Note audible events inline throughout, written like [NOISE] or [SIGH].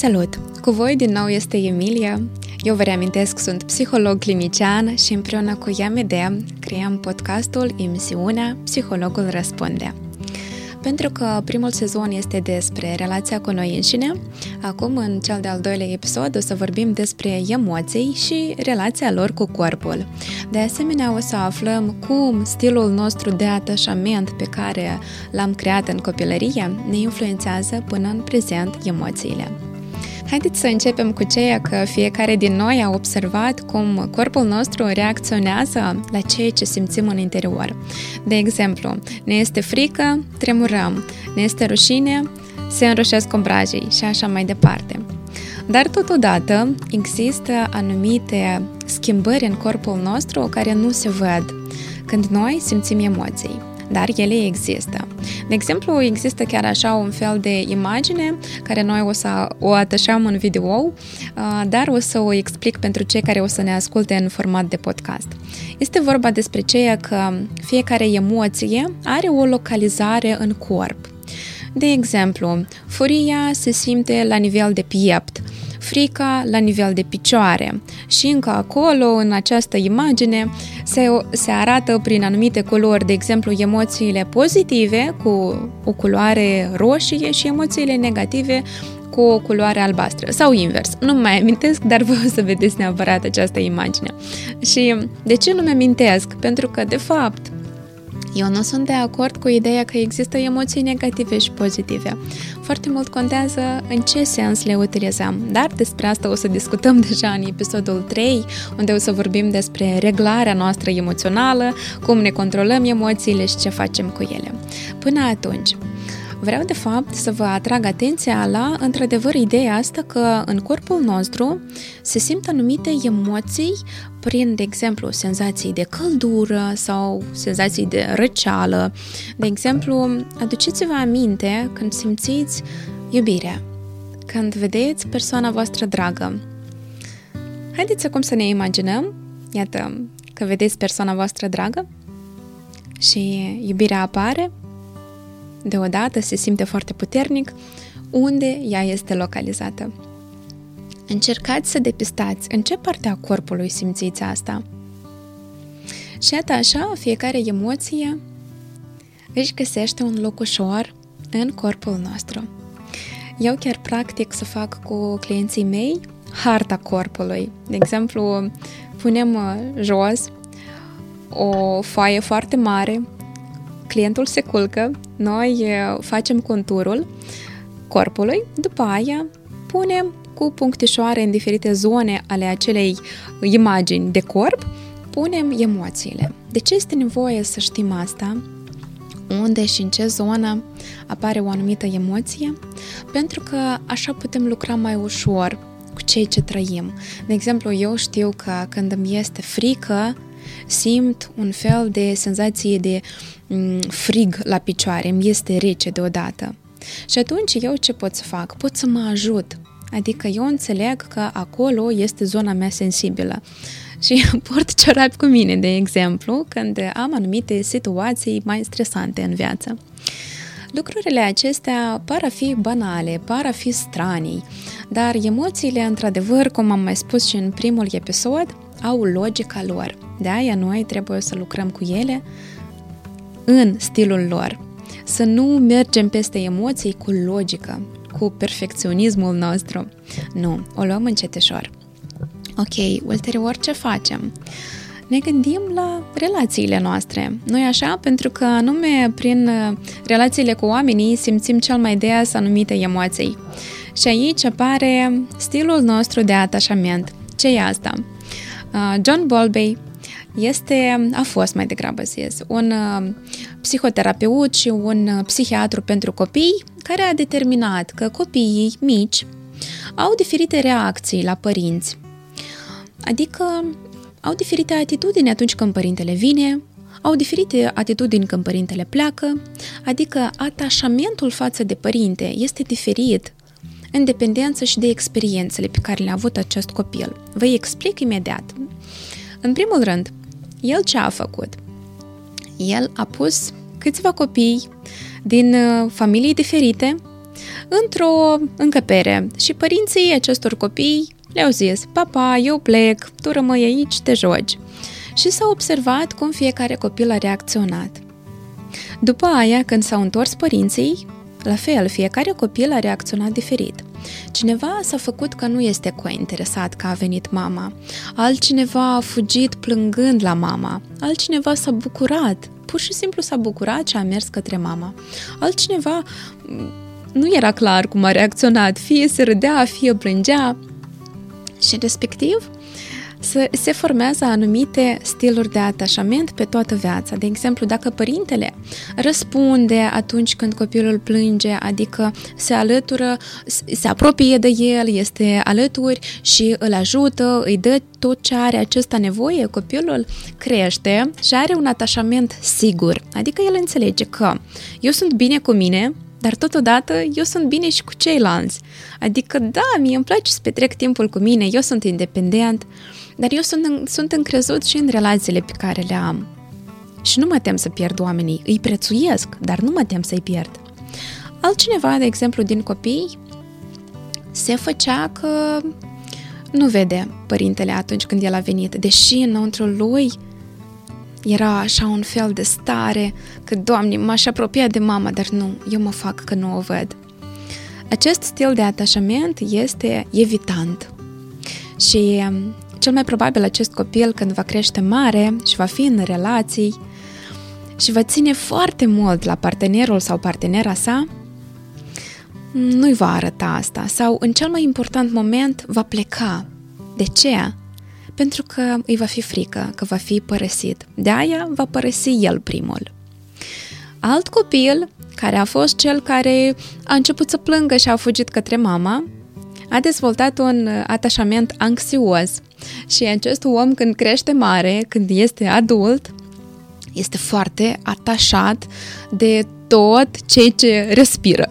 Salut! Cu voi din nou este Emilia. Eu vă reamintesc, sunt psiholog clinician și împreună cu Yamede creăm podcastul emisiunea Psihologul Răspunde. Pentru că primul sezon este despre relația cu noi înșine, acum în cel de-al doilea episod o să vorbim despre emoții și relația lor cu corpul. De asemenea, o să aflăm cum stilul nostru de atașament pe care l-am creat în copilărie ne influențează până în prezent emoțiile. Haideți să începem cu ceea că fiecare din noi a observat cum corpul nostru reacționează la ceea ce simțim în interior. De exemplu, ne este frică, tremurăm, ne este rușine, se înroșesc obrajii și așa mai departe. Dar totodată există anumite schimbări în corpul nostru care nu se văd când noi simțim emoții dar ele există. De exemplu, există chiar așa un fel de imagine care noi o să o atașăm în video, dar o să o explic pentru cei care o să ne asculte în format de podcast. Este vorba despre ceea că fiecare emoție are o localizare în corp. De exemplu, furia se simte la nivel de piept, frica la nivel de picioare și încă acolo, în această imagine, se, se arată prin anumite culori, de exemplu, emoțiile pozitive cu o culoare roșie și emoțiile negative cu o culoare albastră sau invers. Nu mai amintesc, dar vă o să vedeți neapărat această imagine. Și de ce nu mi amintesc? Pentru că, de fapt, eu nu sunt de acord cu ideea că există emoții negative și pozitive. Foarte mult contează în ce sens le utilizăm, dar despre asta o să discutăm [LAUGHS] deja în episodul 3, unde o să vorbim despre reglarea noastră emoțională, cum ne controlăm emoțiile și ce facem cu ele. Până atunci, Vreau, de fapt, să vă atrag atenția la, într-adevăr, ideea asta că în corpul nostru se simt anumite emoții prin, de exemplu, senzații de căldură sau senzații de răceală. De exemplu, aduceți-vă aminte când simțiți iubirea, când vedeți persoana voastră dragă. Haideți acum să ne imaginăm, iată, că vedeți persoana voastră dragă și iubirea apare deodată se simte foarte puternic unde ea este localizată. Încercați să depistați în ce parte a corpului simțiți asta. Și iată așa, fiecare emoție își găsește un loc ușor în corpul nostru. Eu chiar practic să fac cu clienții mei harta corpului. De exemplu, punem uh, jos o foaie foarte mare clientul se culcă, noi facem conturul corpului, după aia punem cu punctișoare în diferite zone ale acelei imagini de corp, punem emoțiile. De ce este nevoie să știm asta? Unde și în ce zonă apare o anumită emoție? Pentru că așa putem lucra mai ușor cu cei ce trăim. De exemplu, eu știu că când îmi este frică, simt un fel de senzație de mm, frig la picioare, îmi este rece deodată. Și atunci eu ce pot să fac? Pot să mă ajut. Adică eu înțeleg că acolo este zona mea sensibilă. [LAUGHS] Și [LAUGHS] port ciorapi cu mine, de exemplu, când am anumite situații mai stresante în viață. Lucrurile acestea par a fi banale, par a fi stranii, dar emoțiile, într-adevăr, cum am mai spus și în primul episod, au logica lor. De aia noi trebuie să lucrăm cu ele în stilul lor. Să nu mergem peste emoții cu logică, cu perfecționismul nostru. Nu, o luăm înceteșor. Ok, ulterior ce facem? ne gândim la relațiile noastre. nu așa? Pentru că anume prin uh, relațiile cu oamenii simțim cel mai des anumite emoții. Și aici apare stilul nostru de atașament. Ce e asta? Uh, John Bowlby este, a fost mai degrabă zis, un uh, psihoterapeut și un uh, psihiatru pentru copii care a determinat că copiii mici au diferite reacții la părinți. Adică au diferite atitudini atunci când părintele vine, au diferite atitudini când părintele pleacă, adică atașamentul față de părinte este diferit în dependență și de experiențele pe care le-a avut acest copil. Vă explic imediat. În primul rând, el ce a făcut? El a pus câțiva copii din uh, familii diferite într-o încăpere și părinții acestor copii le-au zis, papa, eu plec, tu rămâi aici, te joci. Și s-a observat cum fiecare copil a reacționat. După aia, când s-au întors părinții, la fel, fiecare copil a reacționat diferit. Cineva s-a făcut că nu este cointeresat că a venit mama, altcineva a fugit plângând la mama, altcineva s-a bucurat, pur și simplu s-a bucurat și a mers către mama. Altcineva mm, nu era clar cum a reacționat, fie se râdea, fie plângea. Și respectiv se formează anumite stiluri de atașament pe toată viața. De exemplu, dacă părintele răspunde atunci când copilul plânge, adică se alătură, se apropie de el, este alături și îl ajută, îi dă tot ce are acesta nevoie, copilul crește și are un atașament sigur. Adică el înțelege că eu sunt bine cu mine, dar totodată eu sunt bine și cu ceilalți. Adică, da, mie îmi place să petrec timpul cu mine, eu sunt independent, dar eu sunt, sunt încrezut și în relațiile pe care le am. Și nu mă tem să pierd oamenii, îi prețuiesc, dar nu mă tem să-i pierd. Altcineva, de exemplu, din copii, se făcea că nu vede părintele atunci când el a venit, deși înăuntru lui era așa un fel de stare că, Doamne, m-aș apropia de mama, dar nu, eu mă fac că nu o văd. Acest stil de atașament este evitant și um, cel mai probabil acest copil când va crește mare și va fi în relații și va ține foarte mult la partenerul sau partenera sa, nu-i va arăta asta sau în cel mai important moment va pleca. De ce? Pentru că îi va fi frică, că va fi părăsit. De aia va părăsi el primul. Alt copil, care a fost cel care a început să plângă și a fugit către mama, a dezvoltat un atașament anxios și acest om când crește mare, când este adult, este foarte atașat de tot ceea ce respiră.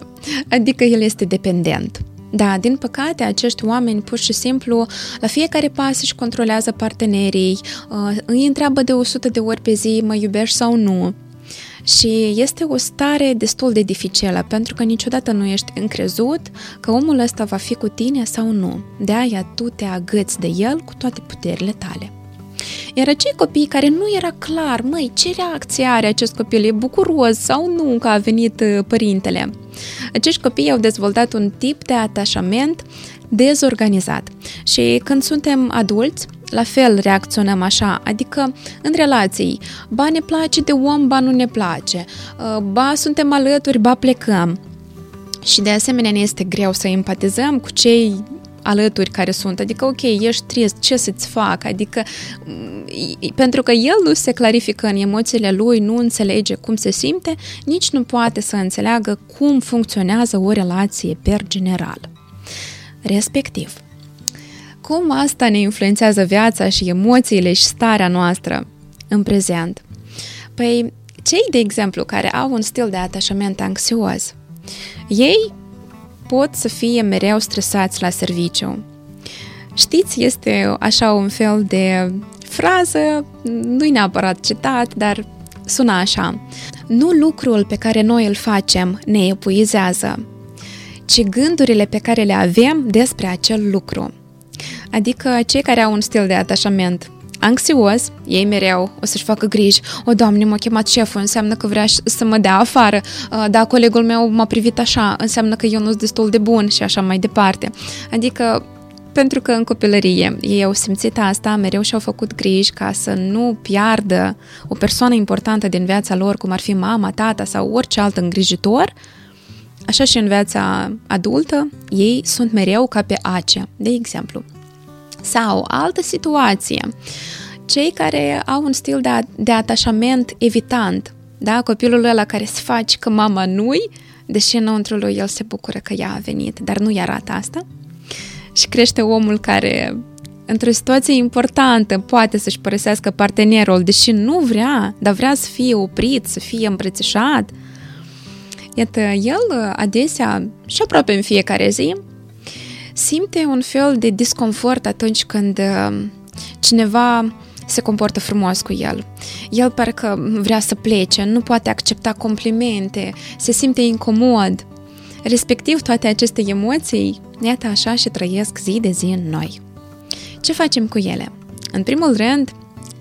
Adică el este dependent. Da, din păcate, acești oameni pur și simplu la fiecare pas își controlează partenerii, uh, îi întreabă de 100 de ori pe zi, mă iubești sau nu. Și este o stare destul de dificilă, pentru că niciodată nu ești încrezut că omul ăsta va fi cu tine sau nu. De aia tu te agăți de el cu toate puterile tale. Iar acei copii care nu era clar, măi, ce reacție are acest copil, e bucuros sau nu că a venit uh, părintele. Acești copii au dezvoltat un tip de atașament dezorganizat. Și când suntem adulți, la fel reacționăm așa, adică în relații, ba ne place de om, ba nu ne place, uh, ba suntem alături, ba plecăm. Și de asemenea ne este greu să empatizăm cu cei alături care sunt, adică ok, ești trist, ce să-ți fac, adică pentru că el nu se clarifică în emoțiile lui, nu înțelege cum se simte, nici nu poate să înțeleagă cum funcționează o relație per general. Respectiv, cum asta ne influențează viața și emoțiile și starea noastră în prezent? Păi, cei, de exemplu, care au un stil de atașament anxios, ei pot să fie mereu stresați la serviciu. Știți, este așa un fel de frază, nu-i neapărat citat, dar sună așa. Nu lucrul pe care noi îl facem ne epuizează, ci gândurile pe care le avem despre acel lucru. Adică cei care au un stil de atașament anxios, ei mereu o să-și facă griji. O, Doamne, m-a chemat șeful, înseamnă că vrea să mă dea afară. Da, colegul meu m-a privit așa, înseamnă că eu nu sunt destul de bun și așa mai departe. Adică pentru că în copilărie ei au simțit asta, mereu și-au făcut griji ca să nu piardă o persoană importantă din viața lor, cum ar fi mama, tata sau orice alt îngrijitor, așa și în viața adultă, ei sunt mereu ca pe ace, de exemplu. Sau altă situație, cei care au un stil de, de atașament evitant, da? copilul ăla care se face că mama nu-i, deși înăuntru lui el se bucură că ea a venit, dar nu-i arată asta. Și crește omul care, într-o situație importantă, poate să-și părăsească partenerul, deși nu vrea, dar vrea să fie oprit, să fie îmbrățișat. Iată, el adesea și aproape în fiecare zi simte un fel de disconfort atunci când uh, cineva se comportă frumos cu el. El parcă vrea să plece, nu poate accepta complimente, se simte incomod. Respectiv, toate aceste emoții, iată așa și trăiesc zi de zi în noi. Ce facem cu ele? În primul rând,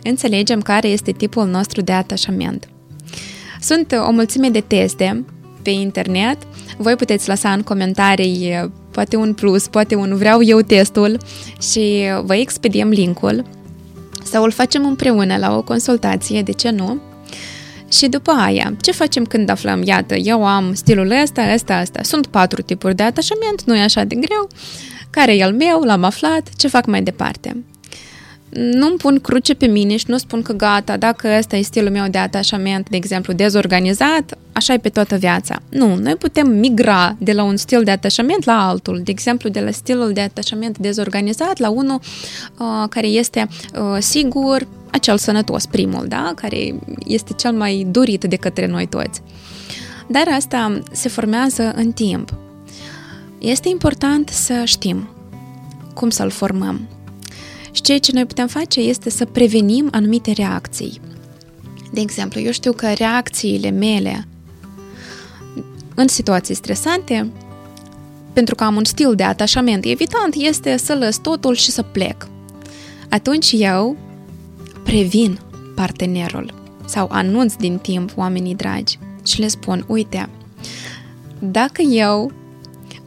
înțelegem care este tipul nostru de atașament. Sunt o mulțime de teste pe internet. Voi puteți lăsa în comentarii poate un plus, poate un vreau eu testul și vă expediem linkul sau îl facem împreună la o consultație, de ce nu? Și după aia, ce facem când aflăm, iată, eu am stilul ăsta, ăsta, ăsta. Sunt patru tipuri de atașament, nu e așa de greu. Care e al meu, l-am aflat, ce fac mai departe? Nu-mi pun cruce pe mine și nu spun că gata, dacă ăsta e stilul meu de atașament, de exemplu, dezorganizat, așa e pe toată viața. Nu, noi putem migra de la un stil de atașament la altul, de exemplu, de la stilul de atașament dezorganizat la unul uh, care este uh, sigur, acel sănătos, primul, da? care este cel mai dorit de către noi toți. Dar asta se formează în timp. Este important să știm cum să-l formăm, și ceea ce noi putem face este să prevenim anumite reacții. De exemplu, eu știu că reacțiile mele în situații stresante, pentru că am un stil de atașament evitant, este să lăs totul și să plec. Atunci eu previn partenerul sau anunț din timp oamenii dragi și le spun, uite, dacă eu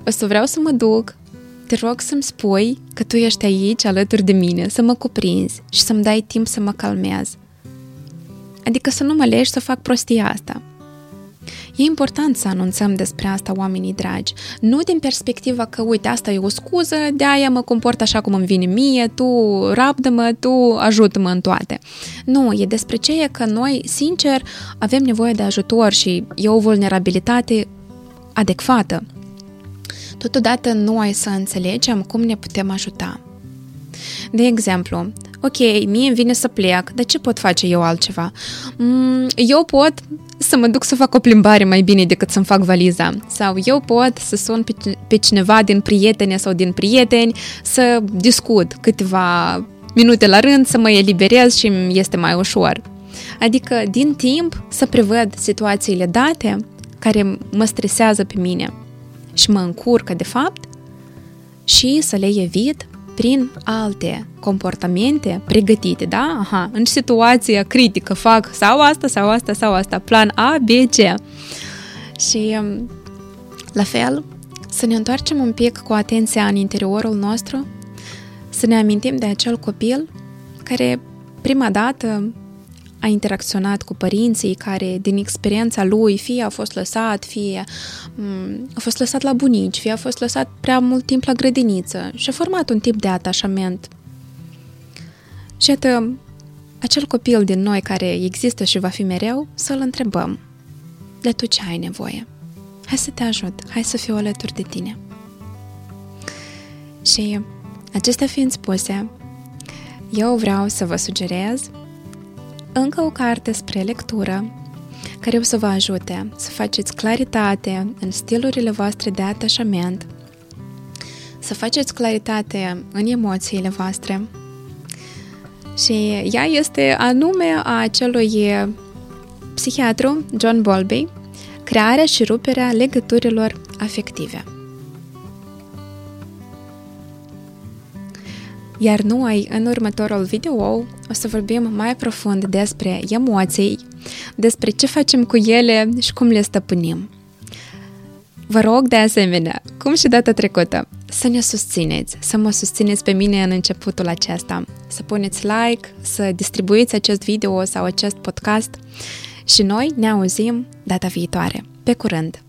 o să vreau să mă duc te rog să-mi spui că tu ești aici alături de mine, să mă cuprinzi și să-mi dai timp să mă calmez. Adică să nu mă legi să fac prostia asta. E important să anunțăm despre asta oamenii dragi, nu din perspectiva că, uite, asta e o scuză, de aia mă comport așa cum îmi vine mie, tu rabdă-mă, tu ajută-mă în toate. Nu, e despre ce e că noi, sincer, avem nevoie de ajutor și e o vulnerabilitate adecvată Totodată noi să înțelegem cum ne putem ajuta. De exemplu, ok, mie îmi vine să plec, dar ce pot face eu altceva? Mm, eu pot să mă duc să fac o plimbare mai bine decât să-mi fac valiza. Sau eu pot să sun pe, pe cineva din prietene sau din prieteni să discut câteva minute la rând, să mă eliberez și îmi este mai ușor. Adică, din timp, să prevăd situațiile date care mă stresează pe mine – și mă încurcă de fapt și să le evit prin alte comportamente pregătite, da? Aha, în situația critică fac sau asta, sau asta, sau asta, plan A, B, C. Și um, la fel, să ne întoarcem un pic cu atenția în interiorul nostru, să ne amintim de acel copil care prima dată a interacționat cu părinții care, din experiența lui, fie a fost lăsat, fie mm, a fost lăsat la bunici, fie a fost lăsat prea mult timp la grădiniță și a format un tip de atașament. Și iată, acel copil din noi care există și va fi mereu, să-l întrebăm. De tu ce ai nevoie? Hai să te ajut, hai să fiu alături de tine. Și acestea fiind spuse, eu vreau să vă sugerez încă o carte spre lectură care o să vă ajute să faceți claritate în stilurile voastre de atașament, să faceți claritate în emoțiile voastre. Și ea este anume a acelui psihiatru John Bowlby, crearea și ruperea legăturilor afective. Iar noi, în următorul video, o să vorbim mai profund despre emoții, despre ce facem cu ele și cum le stăpânim. Vă rog de asemenea, cum și data trecută, să ne susțineți, să mă susțineți pe mine în începutul acesta, să puneți like, să distribuiți acest video sau acest podcast și noi ne auzim data viitoare. Pe curând!